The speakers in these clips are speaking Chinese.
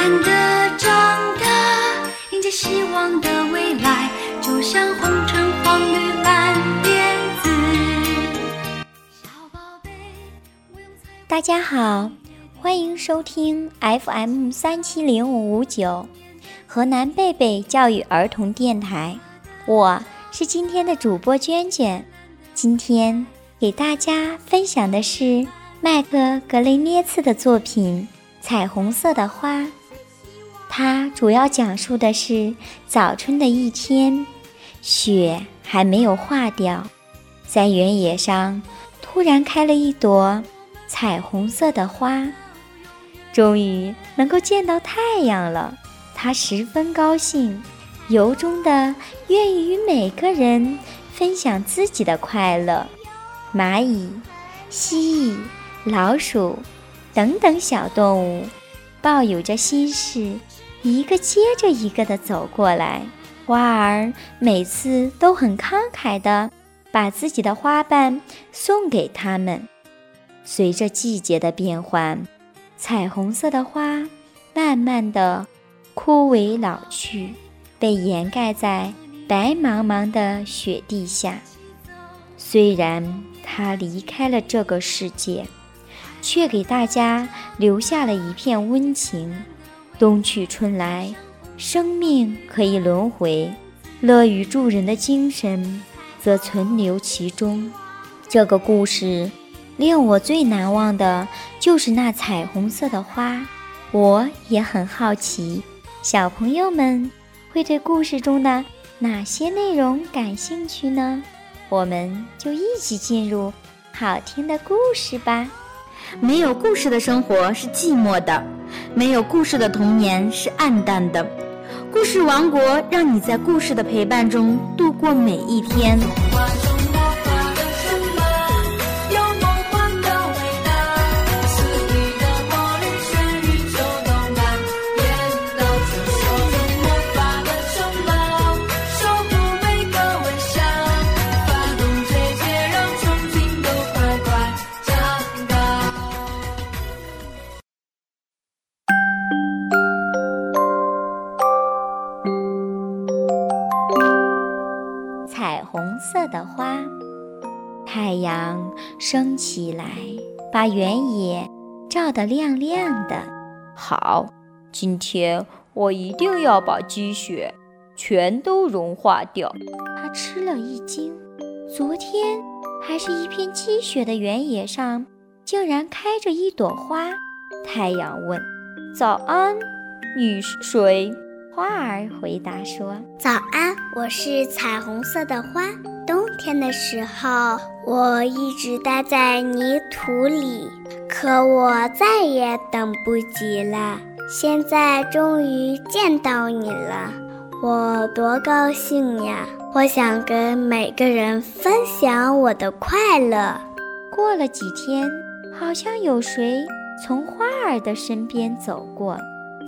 慢的长大，迎接希望的未来，就像红橙黄绿蓝靛紫。小宝贝，大家好，欢迎收听 FM 三七零五五九河南贝贝教育儿童电台，我是今天的主播娟娟。今天给大家分享的是麦克·格雷涅茨的作品《彩虹色的花》，它主要讲述的是早春的一天，雪还没有化掉，在原野上突然开了一朵彩虹色的花，终于能够见到太阳了。他十分高兴，由衷的愿意与每个人分享自己的快乐。蚂蚁、蜥蜴、老鼠等等小动物抱有着心事，一个接着一个的走过来。花儿每次都很慷慨的把自己的花瓣送给他们。随着季节的变换，彩虹色的花慢慢的枯萎老去，被掩盖在白茫茫的雪地下。虽然它离开了这个世界，却给大家留下了一片温情。冬去春来，生命可以轮回，乐于助人的精神则存留其中。这个故事令我最难忘的就是那彩虹色的花。我也很好奇，小朋友们会对故事中的哪些内容感兴趣呢？我们就一起进入好听的故事吧。没有故事的生活是寂寞的，没有故事的童年是暗淡的。故事王国让你在故事的陪伴中度过每一天。彩虹色的花，太阳升起来，把原野照得亮亮的。好，今天我一定要把积雪全都融化掉。他吃了一惊，昨天还是一片积雪的原野上，竟然开着一朵花。太阳问：“早安，你是谁？”花儿回答说早安，我是彩虹色的花。冬天的时候，我一直待在泥土里，可我再也等不及了。现在终于见到你了，我多高兴呀！我想跟每个人分享我的快乐。：“过了几天，好像有谁从花儿的身边走过。”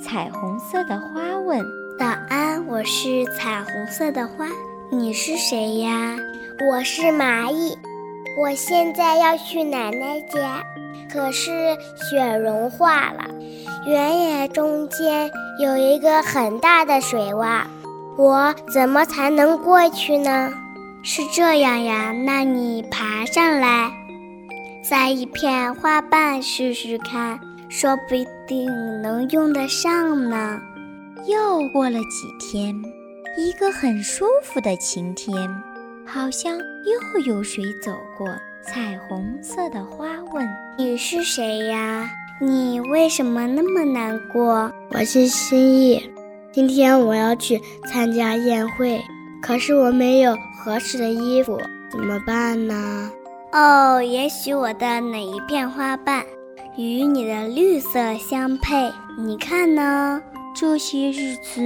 彩虹色的花问早安，我是彩虹色的花，你是谁呀？我是蚂蚁，我现在要去奶奶家，可是雪融化了，原野中间有一个很大的水洼，我怎么才能过去呢？是这样呀，那你爬上来，摘一片花瓣试试看，说不定定能用得上呢。又过了几天，一个很舒服的晴天，好像又有谁走过。彩虹色的花问你是谁呀？你为什么那么难过？我是心意，今天我要去参加宴会，可是我没有合适的衣服，怎么办呢？哦，也许我的哪一片花瓣与你的绿色相配？你看呢？这些日子，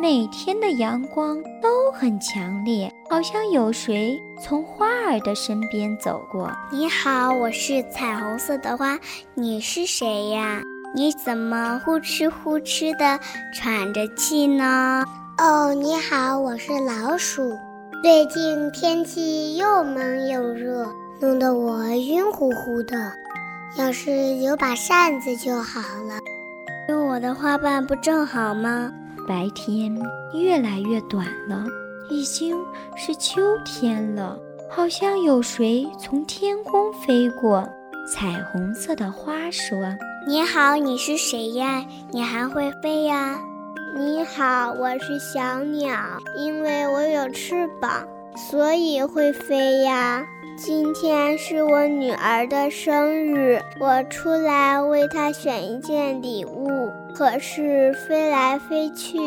每天的阳光都很强烈，好像有谁从花儿的身边走过。你好，我是彩虹色的花，你是谁呀？你怎么呼哧呼哧的喘着气呢？哦，你好，我是老鼠。最近天气又闷又热，弄得我晕乎乎的。要是有把扇子就好了。用我的花瓣不正好吗？白天越来越短了，已经是秋天了。好像有谁从天空飞过。彩虹色的花说：“你好，你是谁呀？你还会飞呀？”“你好，我是小鸟，因为我有翅膀，所以会飞呀。”“今天是我女儿的生日，我出来为她选一件礼物，可是飞来飞去，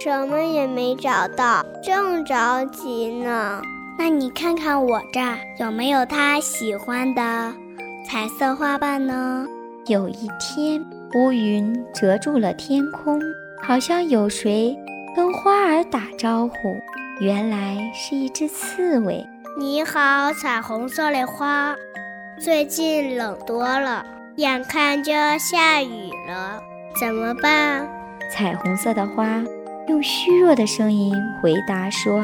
什么也没找到，正着急呢。”那你看看我这儿有没有她喜欢的彩色花瓣呢？有一天，乌云遮住了天空，好像有谁跟花儿打招呼。原来是一只刺猬。你好，彩虹色的花。最近冷多了，眼看就要下雨了，怎么办？彩虹色的花用虚弱的声音回答说。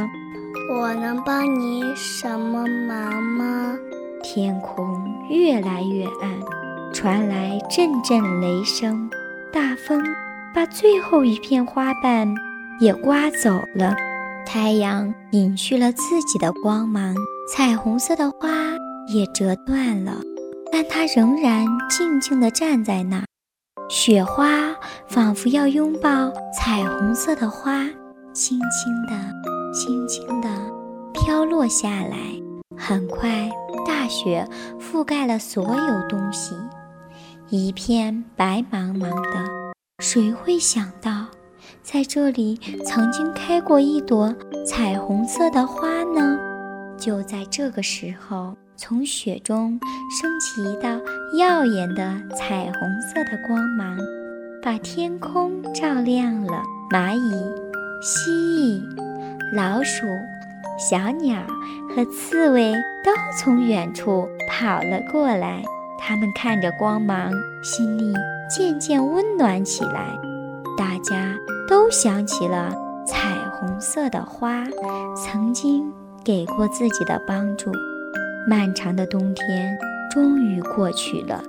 我能帮你什么忙吗？天空越来越暗，传来阵阵雷声，大风把最后一片花瓣也刮走了。太阳隐去了自己的光芒，彩虹色的花也折断了，但它仍然静静地站在那儿。雪花仿佛要拥抱彩虹色的花，轻轻地。轻轻地飘落下来，很快，大雪覆盖了所有东西，一片白茫茫的。谁会想到，在这里曾经开过一朵彩虹色的花呢？就在这个时候，从雪中升起一道耀眼的彩虹色的光芒，把天空照亮了。蚂蚁，蜥蜴。老鼠、小鸟和刺猬都从远处跑了过来，它们看着光芒，心里渐渐温暖起来。大家都想起了彩虹色的花曾经给过自己的帮助。漫长的冬天终于过去了，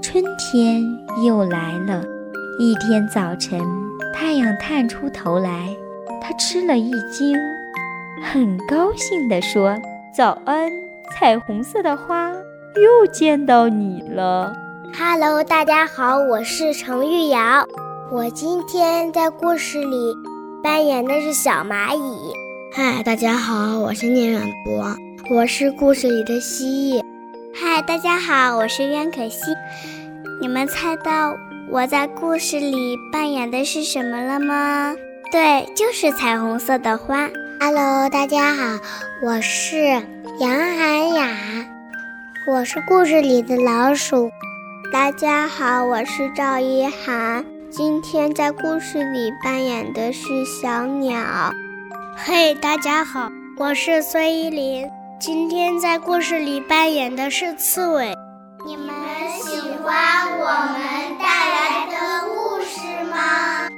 春天又来了。一天早晨，太阳探出头来。他吃了一惊，很高兴地说：“早安，彩虹色的花，又见到你了。” Hello，大家好，我是程玉瑶，我今天在故事里扮演的是小蚂蚁。嗨，大家好，我是聂远博，我是故事里的蜥蜴。嗨，大家好，我是袁可欣。你们猜到我在故事里扮演的是什么了吗？对，就是彩虹色的花。Hello，大家好，我是杨涵雅，我是故事里的老鼠。大家好，我是赵一涵，今天在故事里扮演的是小鸟。嘿，大家好，我是孙依林，今天在故事里扮演的是刺猬。你们喜欢我们带来的故事吗？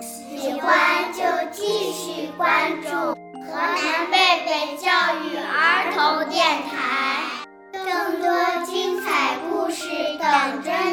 喜欢就继续关注河南贝贝教育儿童电台，更多精彩故事等着。